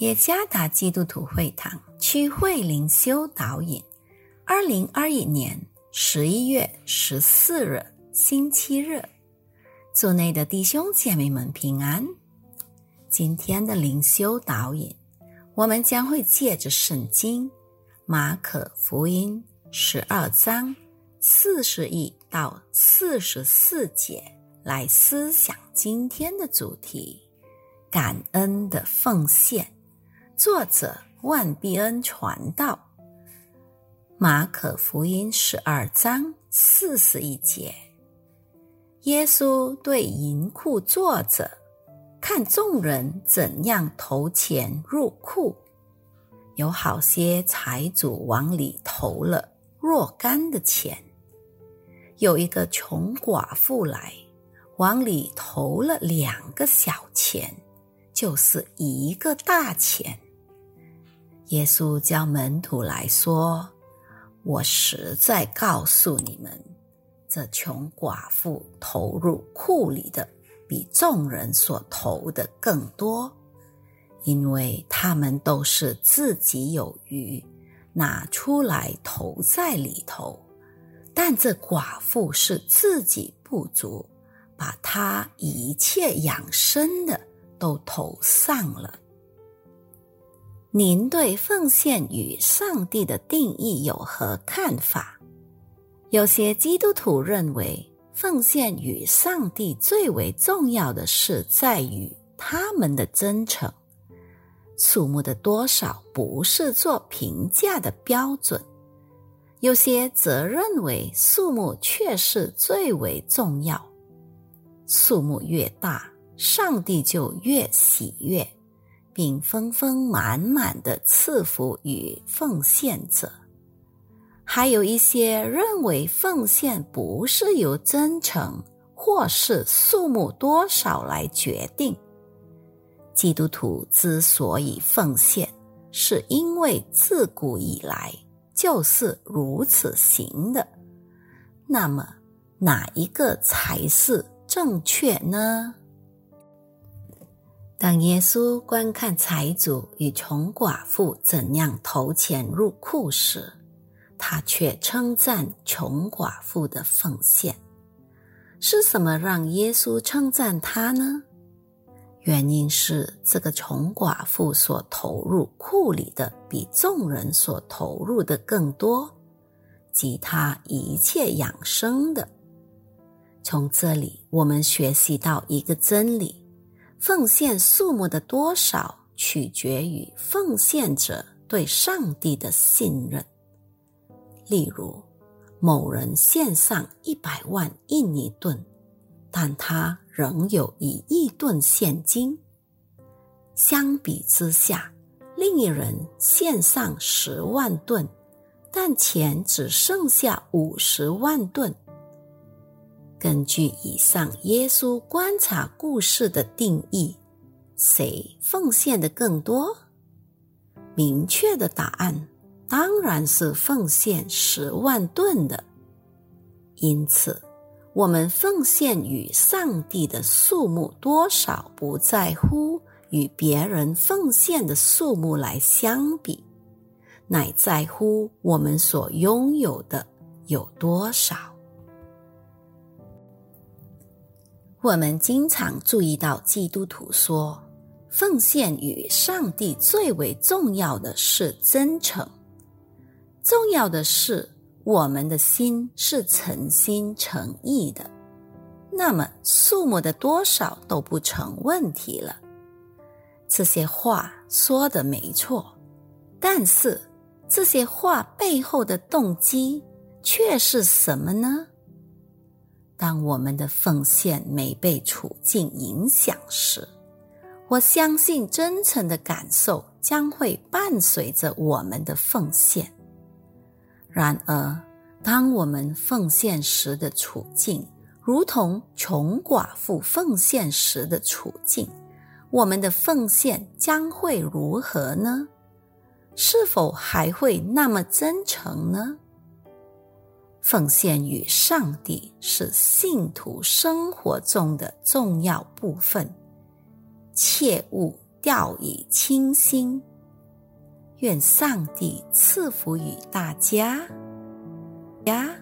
耶加达基督徒会堂区会灵修导引，二零二一年十一月十四日星期日，组内的弟兄姐妹们平安。今天的灵修导引，我们将会借着圣经马可福音十二章四十一到四十四节来思想今天的主题：感恩的奉献。作者万必恩传道，马可福音十二章四十一节。耶稣对银库坐着，看众人怎样投钱入库。有好些财主往里投了若干的钱，有一个穷寡妇来，往里投了两个小钱，就是一个大钱。耶稣叫门徒来说：“我实在告诉你们，这穷寡妇投入库里的，比众人所投的更多，因为他们都是自己有余，拿出来投在里头；但这寡妇是自己不足，把她一切养生的都投上了。”您对奉献与上帝的定义有何看法？有些基督徒认为，奉献与上帝最为重要的是在于他们的真诚，数目的多少不是做评价的标准。有些则认为数目却是最为重要，数目越大，上帝就越喜悦。并丰丰满满的赐福与奉献者，还有一些认为奉献不是由真诚或是数目多少来决定。基督徒之所以奉献，是因为自古以来就是如此行的。那么，哪一个才是正确呢？当耶稣观看财主与穷寡妇怎样投钱入库时，他却称赞穷寡妇的奉献。是什么让耶稣称赞他呢？原因是这个穷寡妇所投入库里的比众人所投入的更多，及他一切养生的。从这里，我们学习到一个真理。奉献数目的多少，取决于奉献者对上帝的信任。例如，某人献上一百万印尼盾，但他仍有一亿吨现金；相比之下，另一人献上十万吨，但钱只剩下五十万吨。根据以上耶稣观察故事的定义，谁奉献的更多？明确的答案当然是奉献十万吨的。因此，我们奉献与上帝的数目多少，不在乎与别人奉献的数目来相比，乃在乎我们所拥有的有多少。我们经常注意到，基督徒说，奉献与上帝最为重要的是真诚。重要的是，我们的心是诚心诚意的，那么数目的多少都不成问题了。这些话说的没错，但是这些话背后的动机却是什么呢？当我们的奉献没被处境影响时，我相信真诚的感受将会伴随着我们的奉献。然而，当我们奉献时的处境如同穷寡妇奉献时的处境，我们的奉献将会如何呢？是否还会那么真诚呢？奉献与上帝是信徒生活中的重要部分，切勿掉以轻心。愿上帝赐福于大家，呀。